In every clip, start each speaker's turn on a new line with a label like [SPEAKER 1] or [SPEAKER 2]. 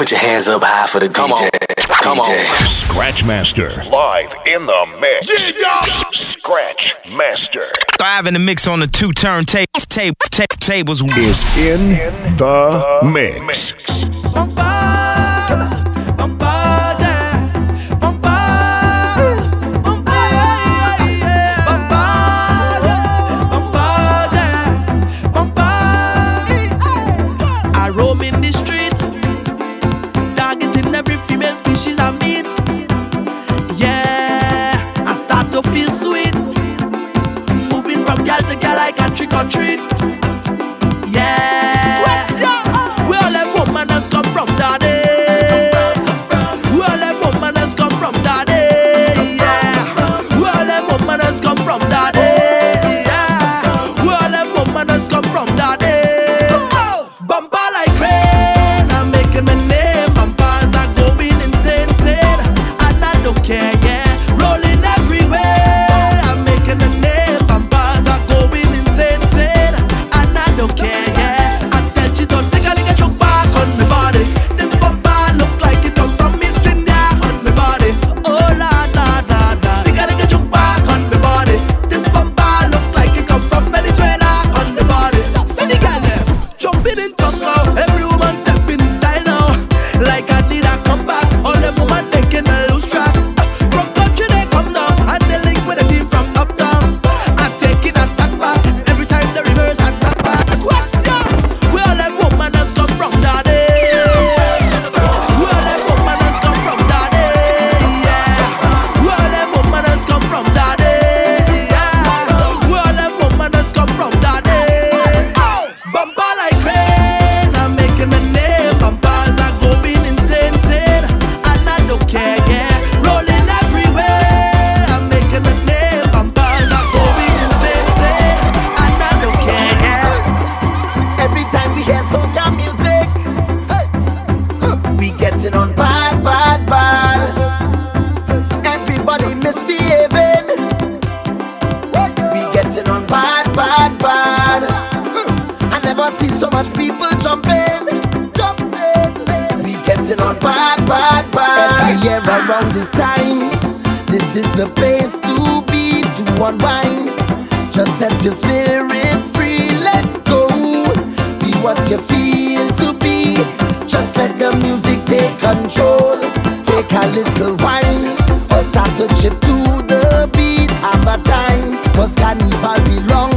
[SPEAKER 1] Put your hands up high for the
[SPEAKER 2] Come
[SPEAKER 1] DJ. On.
[SPEAKER 2] Come
[SPEAKER 1] DJ.
[SPEAKER 2] on.
[SPEAKER 3] Scratchmaster.
[SPEAKER 4] Live in the mix. Yeah, Scratchmaster.
[SPEAKER 5] Live in the mix on the two turntables. tables.
[SPEAKER 3] Is in,
[SPEAKER 6] in the, the
[SPEAKER 7] mix. mix. treat What you feel to be. Just let the music take control. Take a little wine or start to chip to the beat. Have a time, cause carnival belongs.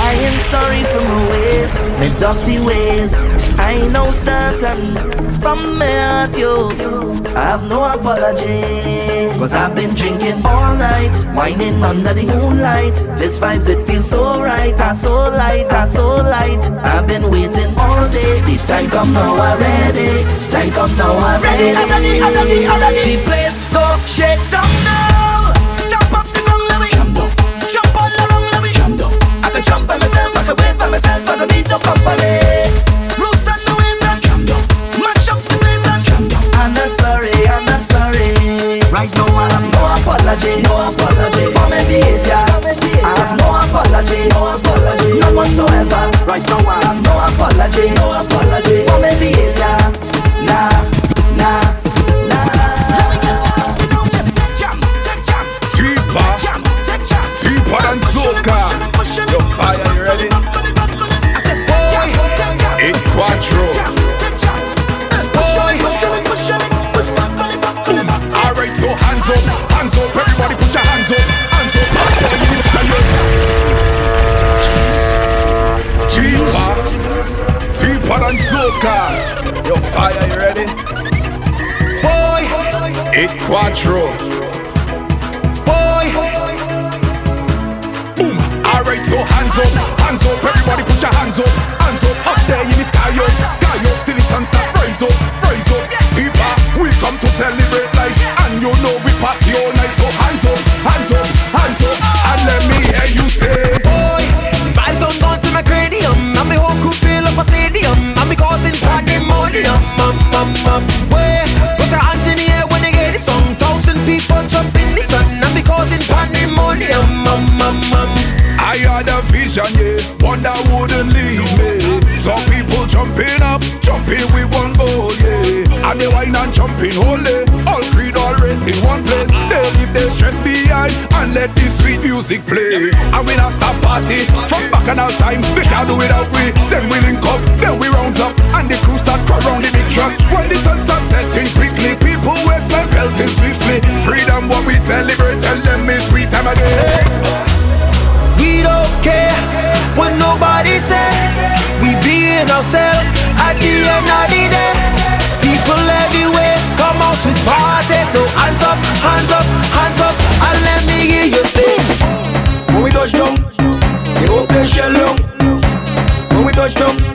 [SPEAKER 7] I
[SPEAKER 6] am sorry for my ways, my dirty ways. I ain't no starting from my heart, yo. I have no apology. Cause I've been drinking all night, whining under the moonlight. This vibes, it feels so right, I so light, I so light. I've been waiting all day, the time come now already. Time come now already. Ready, I'm ready, I'm ready, I'm ready. The place go shake down. jump by myself, I by myself, I don't need no company. And. Mash up the place and. I'm not sorry, I'm not sorry. Right now I have no no for my behavior. I have no no. Right now I have no apology, no apology for my behavior.
[SPEAKER 3] Quattro. Boy,
[SPEAKER 8] Boom. Alright, so hands up, hands up. Everybody put your hands up, hands up. Up there in the sky up, sky up till the sun start rise up, rise up. People, we come to celebrate and jumping holy, all creed, all race in one place. They leave their stress behind and let the sweet music play. And we not stop party from back in our time. They can't do without we. Then we link up, then we rounds up,
[SPEAKER 1] touch down,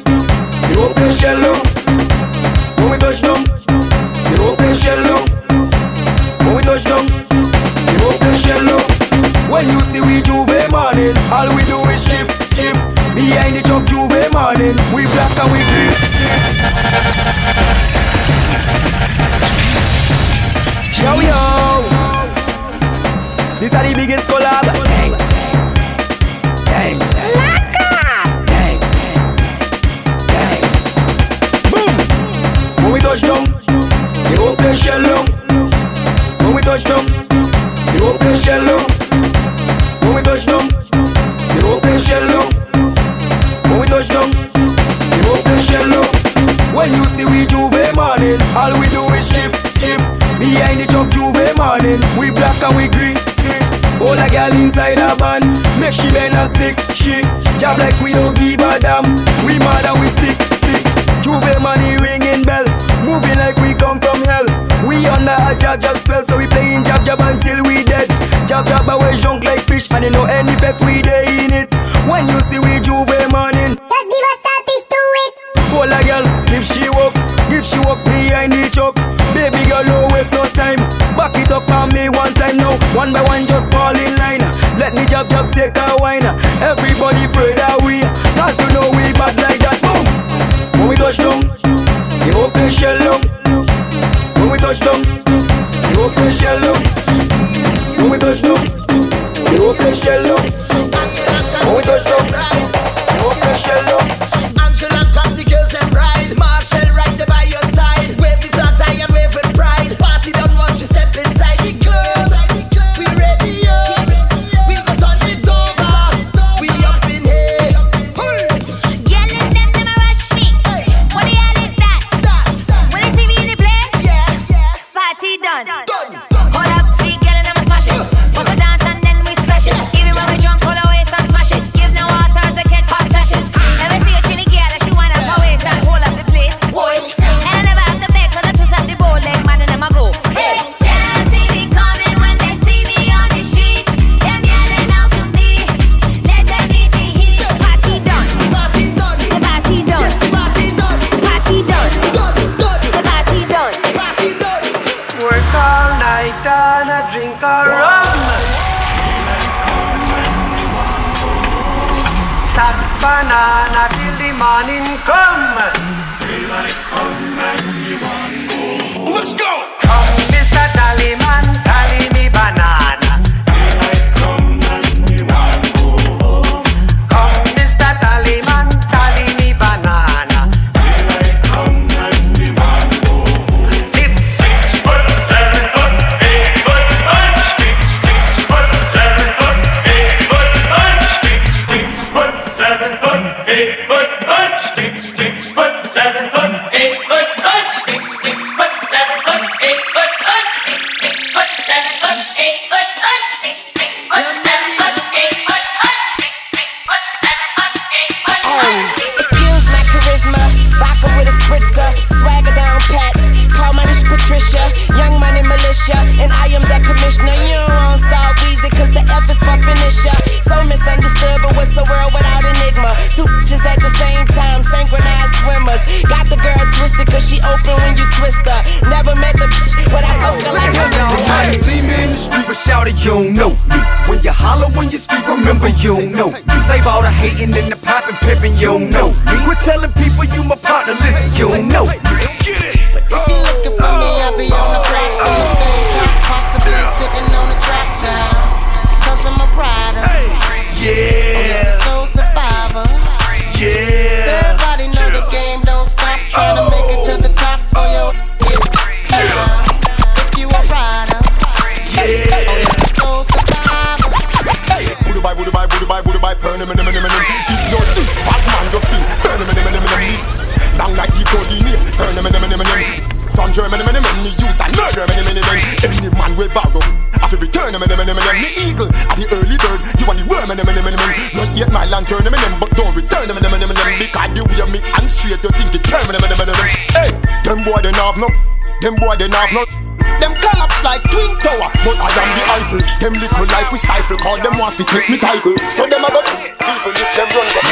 [SPEAKER 1] Behind the truck J'ouvert morning, we black and we green. See, all a girl inside a van, make she bend and stick. She job like we don't give a damn. We mad and we sick, sick. J'ouvert money ringing bell, moving like we come from hell. We under a jab jab spell, so we playing jab jab until we dead. Jab jab away junk like fish, and you know any effect we day in it. When you see we J'ouvert morning,
[SPEAKER 9] Just give us selfish to it.
[SPEAKER 1] Pull a girl, give she up, give she up behind the truck. Baby girl, no waste no time. Back it up on me one time now. One by one, just fall in line. Let the jab jab take a wine. Everybody afraid that we, cause you know we bad like that. Boom! When we touch down, the whole place shell down. When we touch down, the whole place shell down. When we touch down, the whole place shell down.
[SPEAKER 10] Banana till the morning come.
[SPEAKER 8] Let's go!
[SPEAKER 10] Come, Mr. Tallyman,
[SPEAKER 11] when you
[SPEAKER 12] speak, remember you don't know. You save all the hating and the popping, pimping, you don't know. Quit telling people you my partner, listen, you don't know.
[SPEAKER 13] If
[SPEAKER 14] you're this bad man, the. From Germany, me use. Any man borrow, feel return eagle, at the early bird, you are the worm, but don't return. Because the way me and straight, you think. Hey, them boy they have no, them boy they have no. Them collapse like twin tower, but I am the Eiffel. Them little life we stifle, call them want to take me title. So them a go even if them run but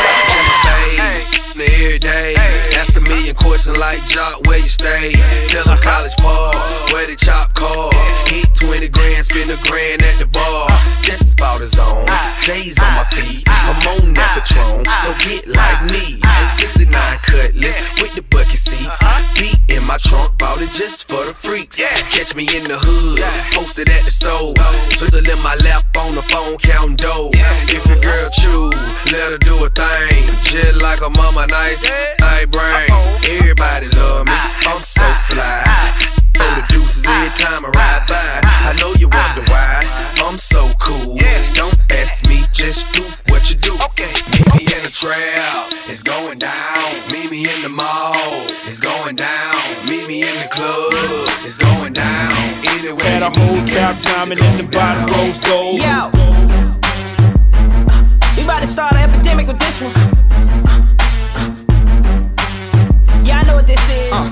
[SPEAKER 15] days, every day. Ask a million questions like Jock, where you stay? Tell them college ball, where the chop call. Hit 20 grand, spend a grand at the bar. Just about his own. Ah. J's on my ah. feet, I'm ah. on that Patron, so get like me. 69 cutlass with the bucket seats. Uh-huh. Beat in my trunk, bought it just for the freaks. Catch me in the hood, posted at the stove. Twiddle in my lap on the phone, counting dough. If your girl chew, let her do a thing. Just like a mama, nice, night brain. Everybody love me, ah. I'm so ah. fly. Ah. Throw the deuces every time I ride by. I know you wonder why I'm so cool. Don't ask me, just do what you do. Meet me in the trail, it's going down. Meet me in the mall, it's going down. Meet me in the club, it's going down. Anywhere
[SPEAKER 16] Had a
[SPEAKER 15] you
[SPEAKER 16] whole top time and then the bottom rose gold.
[SPEAKER 5] Yo. We about to start an epidemic with this one. Yeah, I know what this is. Uh,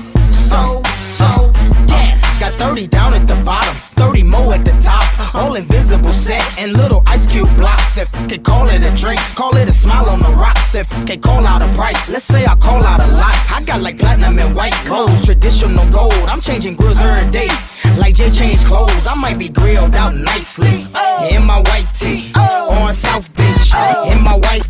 [SPEAKER 5] so, so, yeah.
[SPEAKER 17] Got 30 down at the bottom, 30 more at the top. Uh-huh. All invisible set and little ice cube blocks. If they call it a drink, call it a smile on the rocks. If they call out a price, let's say I call out a lot. I got like platinum and white clothes, traditional gold. I'm changing grills every day. Like Jay changed clothes, I might be grilled out nicely. Oh. In my white tee, oh. on South Beach, oh. in my white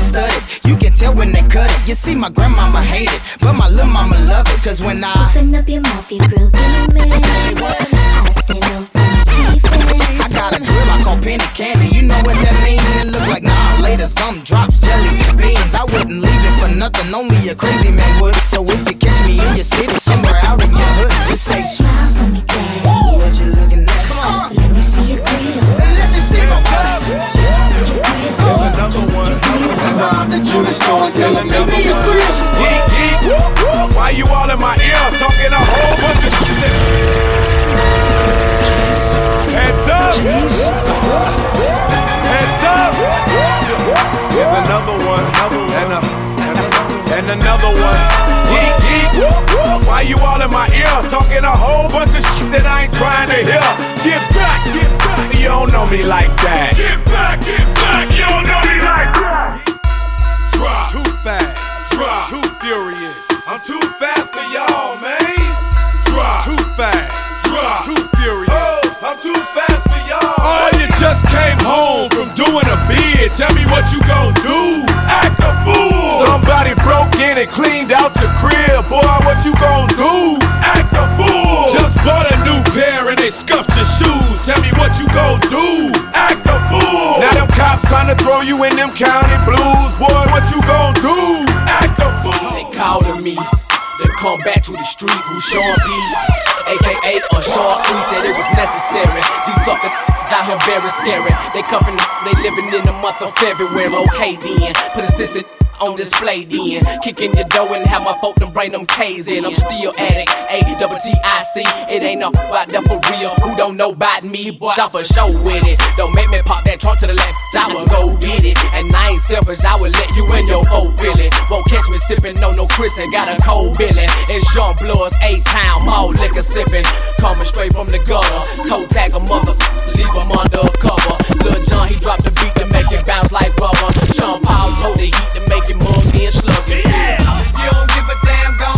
[SPEAKER 17] studded, you can tell when they cut it. You see, my grandmama hate it, but my little mama love it. Cause when I
[SPEAKER 18] Open up your mouth, you grill me. I over
[SPEAKER 17] I got a grill I call penny candy. You know what that means? It look like nah later some drops jelly beans. I wouldn't leave it for nothing. Only a crazy man would. So if you catch me in your city, somewhere out in your hood, just say
[SPEAKER 18] Smile for me, daddy.
[SPEAKER 17] what you looking at. Come on,
[SPEAKER 18] Let me see your grill.
[SPEAKER 17] let you see my vibe.
[SPEAKER 16] There's another one.
[SPEAKER 17] I'm the Judas store, tell him give me a grill.
[SPEAKER 3] Geek, geek. Why you all in my ear talking a whole bunch of shit? Another one. Geek, geek. Why you all in my ear talking a whole bunch of shit that I ain't trying to hear? Get back, get back. You don't know me like that. Get back, get back. You don't know me like that. Drop. Too fast. Too furious. I'm too fast for y'all, man. Drop. Too fast. Too furious. Oh, I'm too fast for y'all. Oh, you just came home from doing a bid. Tell me what you gon' do. Act and cleaned out your crib. Boy, what you gon' do? Act a fool. Just bought a new pair and they scuffed your shoes. Tell me what you gon' do. Act a fool. Now them cops trying to throw you in them county blues. Boy, what you gon' do? Act a fool.
[SPEAKER 19] They called to me. They come back to the street who Sean B. AKA on Sean E said it was necessary. These suckers out here very scary. They cuffing, they living in the month of February. Okay then, put a sister on display then. Kicking your dough and have my folk them bring them K's in. I'm still addict, A double T I C. It ain't no about that for real. Who don't know about me, but I'm for sure with it. Don't make me pop that trunk to the left, I will go get it. And I ain't selfish, I will let you in your whole feeling. Won't catch me sipping on no Chris and got a cold billing. It's Jean Blood's A town, mall liquor sipping. Coming straight from the gutter. Toe tag a mother, leave him under cover. Lil Jon, he dropped the beat to make it bounce like rubber. Sean Paul told the heat to make it mug and sluggy. Yeah. You don't give a damn, gon'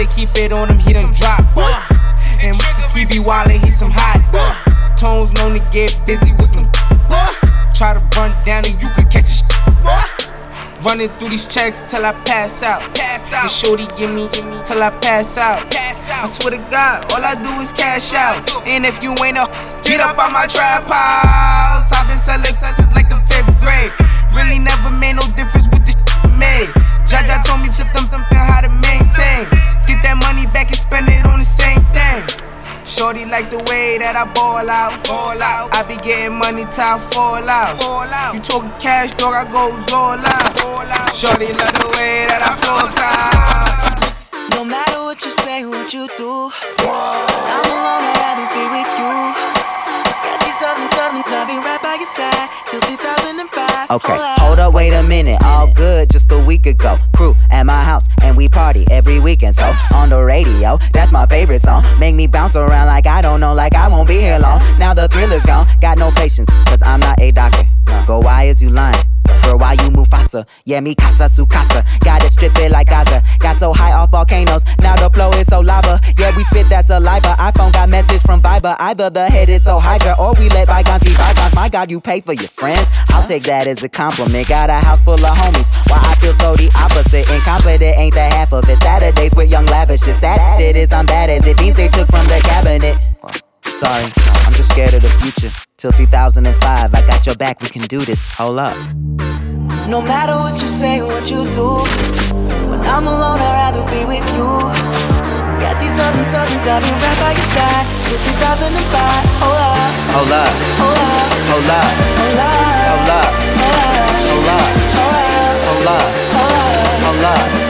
[SPEAKER 7] Monte keep it on him, he done drop. And he be wildin', he some hot. Tones known to get busy with them. Try to run down and you could catch a sh- Running through these checks till I pass out. Pass out. And shorty give me, give me till I pass out. pass I swear to God, all I do is cash out. And if you ain't a, get up on my trap house. I've been selling touches like the fifth grade. Really never made no difference with the shit made. Jaja told me flip them, them, how to maintain. Shorty like the way that I ball out, ball out. I be getting money till I fall out, fall out. You talking cash, dog? I go all out, all out. Shorty love the way that I floss out.
[SPEAKER 20] No matter what you say, what you do, I'm alone, I'd rather be with you. Got these other darlings, I'll be right by your side till 2005.
[SPEAKER 21] Okay,
[SPEAKER 20] Hold up.
[SPEAKER 21] wait a minute. All good just a week ago. Crew at my house, and we party every weekend. So on the radio, that's my favorite song. Make me bounce around like I don't know, like I won't be here long. Now the thrill is gone, got no patience, cause I'm not a doctor. Go, why is you lying? Faster? Yeah, me casa su casa. Gotta strip it like Gaza. Got so high off volcanoes, now the flow is so lava. Yeah, we spit that saliva. iPhone got message from Viber. Either the head is so hydra, or we let bygones be bygones. My God, you pay for your friends. I'll take that as a compliment. Got a house full of homies. Why I feel so the opposite. Incompetent ain't the half of it. Saturdays with young lavish. It's sad it is, I'm bad as it. These they took from the cabinet. Sorry, I'm just scared of the future. Till 2005, I got your back, we can do this. Hold up.
[SPEAKER 20] No matter what you say, or what you do, when I'm alone, I'd rather be with you. Got these other songs, I'll be right by your side till 2005. Hold up,
[SPEAKER 21] Hold up.
[SPEAKER 20] hold up,
[SPEAKER 21] Hold up.
[SPEAKER 20] hold up,
[SPEAKER 21] Hold up.
[SPEAKER 20] hold up,
[SPEAKER 21] Hold up.
[SPEAKER 20] hold up,
[SPEAKER 21] Hold up.
[SPEAKER 20] hold up,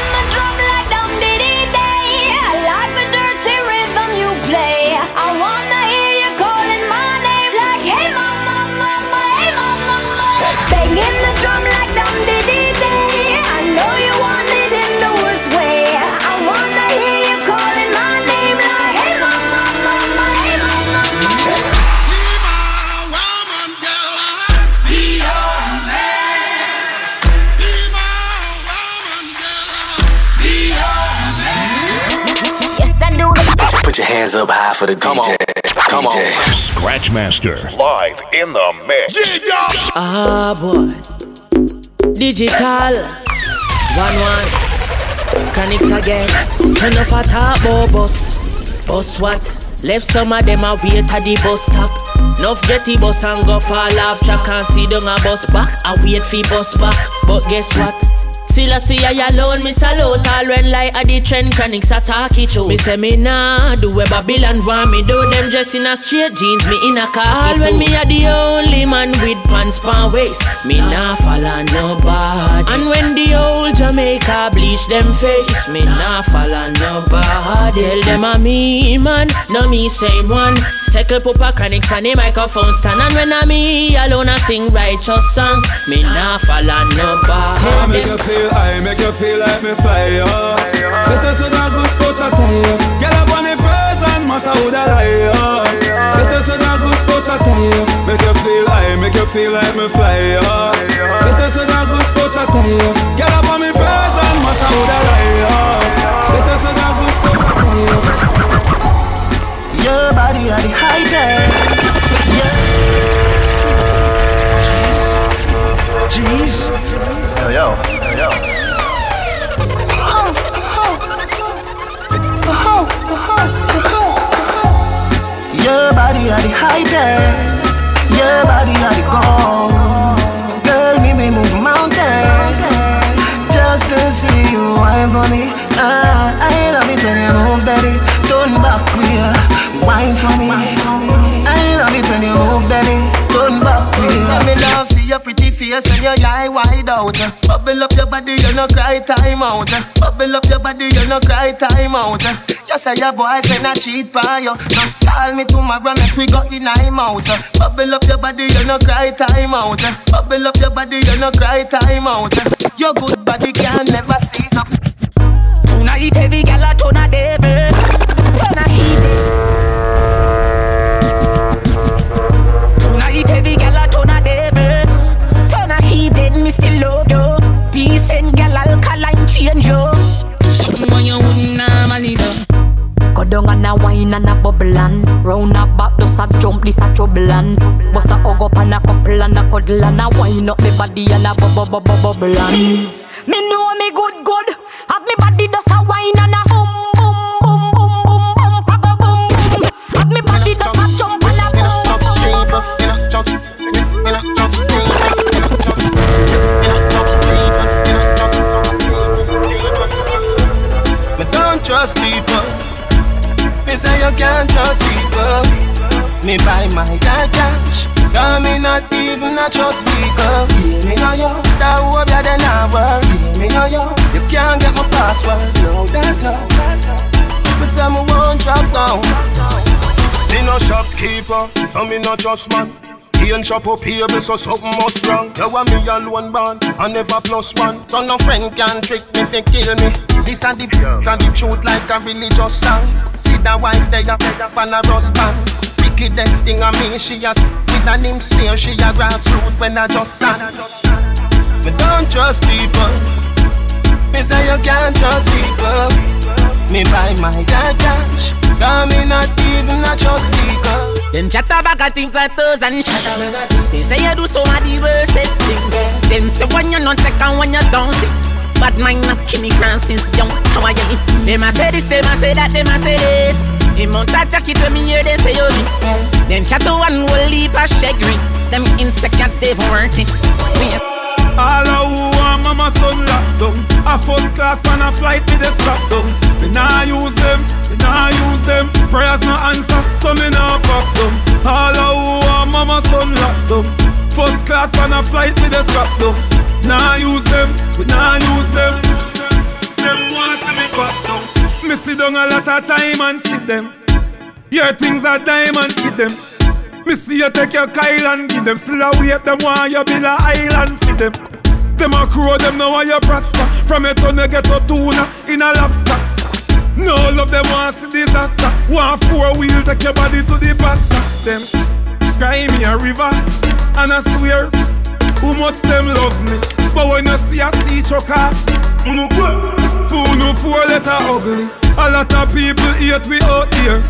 [SPEAKER 22] Hands up high for the DJ. Come on.
[SPEAKER 4] Scratchmaster live in the mix.
[SPEAKER 23] Ah boy, digital, one one. chronics again. Enough a talk about bus. Bus what? Left some of them a wait at the bus stop. Nuff get the bus and go fall off track and see down a bus back. I wait for bus back. But guess what? Still I see I alone, me salute all when like a the trend chronics attack it show. Me say me nah do where Babylon want me do them dress in a straight jeans, me in a khaki All when me a the only man with pants pan waist, me nah follow nobody. And when the old Jamaica bleach them face, me nah follow nobody. Tell them a me man, no me same one. Circle pop a chronic on the microphone stand. And when I me alone I sing righteous song. Me nah follow nobody
[SPEAKER 24] I make you feel, I make you feel like me up Better to that good touch I tell Get up on the person, matter who lie. Up Better to that good touch I tell Make you feel, I make you feel like me fly Better to that good touch I tell Get up on me person, matter who that lie
[SPEAKER 17] Your body are the highest. Yeah. Jeez.
[SPEAKER 25] Jeez. Yo, yo, yo,
[SPEAKER 17] yo. Your body are the highest. Your body are the gold. Girl, me me move mountains just to see you wine for me. Wine for me. I love it when you move, baby. Turn back queer.
[SPEAKER 26] Tell me love, see your pretty face and your eye wide out. Bubble up your body, you no cry time out. Bubble up your body, you no cry time out. You say your boyfriend a cheat by you. Just call me tomorrow, make we go in I'm house. Bubble up your body, you no cry time out. Bubble up your body, you no cry time out. Your good body can never cease up.
[SPEAKER 27] Tonight heavy gal a and Round a back does a jump this a trouble and Bust a hug up and a couple and a cuddle and a wine up me body and a bubble bubble bubble and Me know me good good. Have me body does a wine and a
[SPEAKER 26] can't trust people. Me buy my dad cash. Cause me not even a trust vehicle. Yeah, me know you. That hope you then I work. Yeah, me know you. You can't get my password. No, that no. Me say me won't drop down.
[SPEAKER 25] Me no shopkeeper, so me no trust man. He and shop up here, so something must wrong. You want me alone born, I never plus one. So no friend can trick me, fi kill me. This and the and the truth like a religious song. That wife on a rust band. Wickedest thing I me, she has with a name sneer, she a grassroot when I just sang.
[SPEAKER 26] Me don't trust people. Me say you can't trust people. Me buy my dad cash. Cause me not even a trust vehicle.
[SPEAKER 27] Them chatter back at things like those and chatter They say you do of the worstest things Them say when you're not and when you don't see Bad mind not kill me grand since young How are you? Them a say this, them a say that, them a say this. In mount a jacket when me hear they say you Them chatter one will leave a shaggy Them they worth it
[SPEAKER 24] All a who want mama son locked down. A first class man a flight with the strap down. Me nah use them, me nah use them. Prayers no answer, so me nah pop them All a who want mama son locked down First class man a flight with the strap down Nah use them, we nah use them. Them want to see me pop down Me sit down a lot of time and see them. Your things are diamond, get them. Me see you take your Kyle and give them. Still a wait, them want you build a island for them? Them a crow, them know how you prosper. From your you get a tuna in a lobster. No love them want see disaster. Want four wheel, take your body to the pasta Them cry me a river And I swear Who much them love me? But when you see a sea trucker Uno Fool no four letter ugly. A lot of people hate we out here.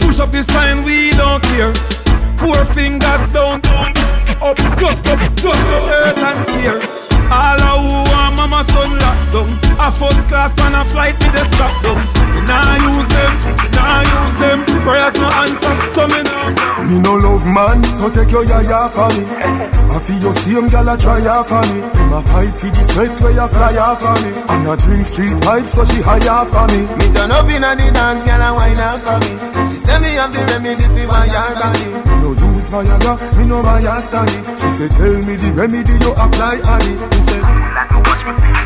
[SPEAKER 24] Push up the sign, we don't care. Four fingers down, up, just up, just up, earth and care. All a who want mama son locked down. A first class man a flight, me they stop them. Me nah use them, me nah use them. Prayers no answer, so me nah.
[SPEAKER 25] Me no love man, so take your yaya for me. I feel your same gal a try for me. Him a fight for the sweat where you fly off for me. And a drink street vibes, so she high for me.
[SPEAKER 26] Me turn up inna the dance, girl a wine up for me. She say me have the remedy for my your body.
[SPEAKER 25] Me Viagra, me no buy a stanny. She say tell me the remedy you apply on it. He said,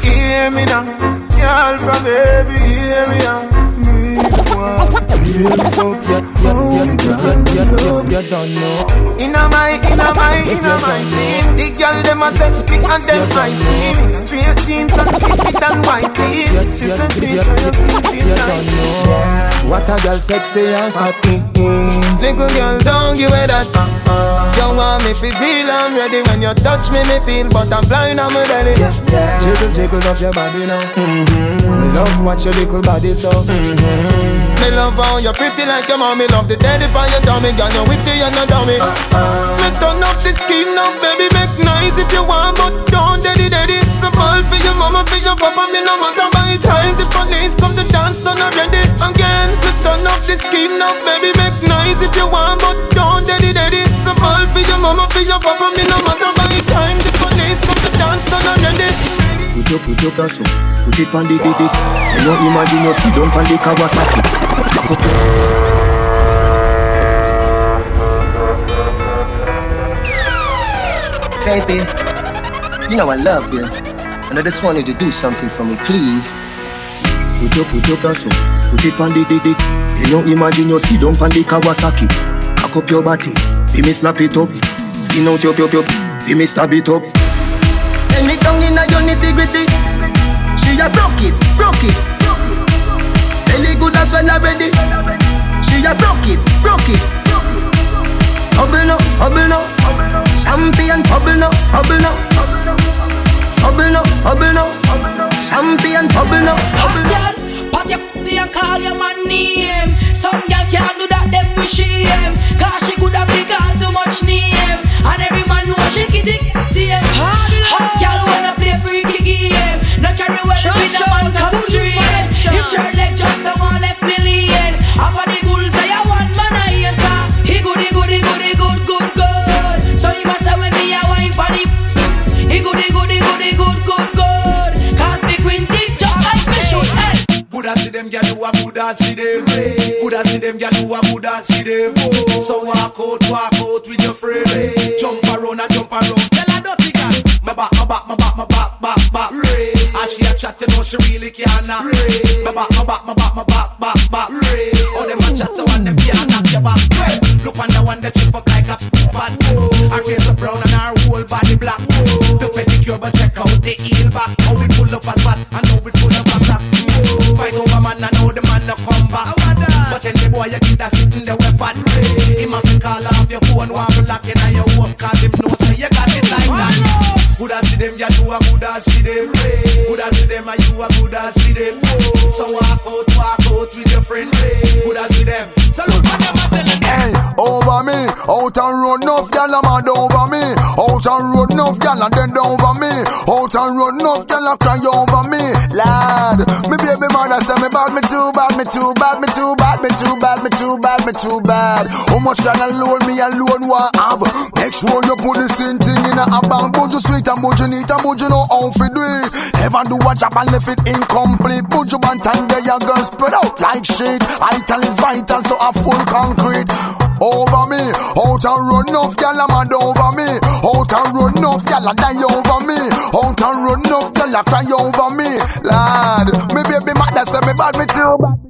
[SPEAKER 26] Hear me now, girl from every area.
[SPEAKER 25] Me want to yeah, yeah, yeah,
[SPEAKER 26] you don't. Inna my, inna my, inna my sleep. The girl dem a say, big and them ice cream. Straight jeans and fit and white tees. She said, teacher, you sleep in nice.
[SPEAKER 28] What a girl sexy and fat mm-hmm.
[SPEAKER 26] Little girl, don't give me that. Uh-uh. You want me to feel I'm ready when you touch me, me feel, but I'm flying on my belly.
[SPEAKER 28] Yeah, yeah. Jiggle, jiggle up your body now. Mm-hmm. Love watch your little body so. Mm-hmm.
[SPEAKER 26] Me love how you're pretty like your mommy. Love the daddy for your tummy, girl. You witty and you dummy. Uh-uh. Me turn up the scheme now, baby. Make nice if you want, but don't daddy daddy. So ball for your mama, for your papa. Me no matter by time the police come to dance, done already again. Me turn up the scheme now, baby. Make nice if you want, but don't daddy daddy. So ball for your mama, for your papa. Me no matter by time the police come to dance, done already.
[SPEAKER 28] Put your, put your cash up, put it on the didi. You know imagine you sit down on the Kawasaki. Back up your
[SPEAKER 26] Baby, you know I love you. And I just wanted to do something for me, please.
[SPEAKER 28] Put your, put your cash put it on the didi. You know imagine you sit down on the Kawasaki. Cock up your body, feel me slap it up. Skin out your, your, your, feel me stab it up.
[SPEAKER 26] Send me down in a your nitty gritty. She a broke it, broke it. Belly good as well already. She a broke it, broke it. Hubble no, hubble no. Champion hubble no, hubble no. Hubble no, hubble no. Champion hubble no, hubble no.
[SPEAKER 20] Girl, pat your p***y and call your man name. Some girl can't do that, them we shame. Cause she could have big all too much name. And every man know she kitty tame. Hot girl wanna play freaky game. No carry well with a man come
[SPEAKER 29] Gyal who a coulda see them. So walk out, walk see them, you do a coulda see them. Coulda see them, and you a coulda see them. So walk out, walk out with your friend. Coulda see them. So look them and.
[SPEAKER 25] Hey, over me, out and road, enough gal a mad over me. Out and road, enough gal a dead over me. Out and road, enough gal a cry over me. Lad, me baby mother say me bad, me too bad, me too bad, me too bad, me too bad, me too bad, me too bad. How much gal alone me alone want have? Make sure you put the same thing in a bank. But you sweet and but you neat and but you know how to do it. Never do a job and left it incomplete. Put you band and there your girl spread out like shit. Vital is vital, so a full concrete. Over me, out and run enough gal a mad over me. Out and run enough gal a die over me. Out and run enough gal a cry over me. Lad, me baby mother say me bad, me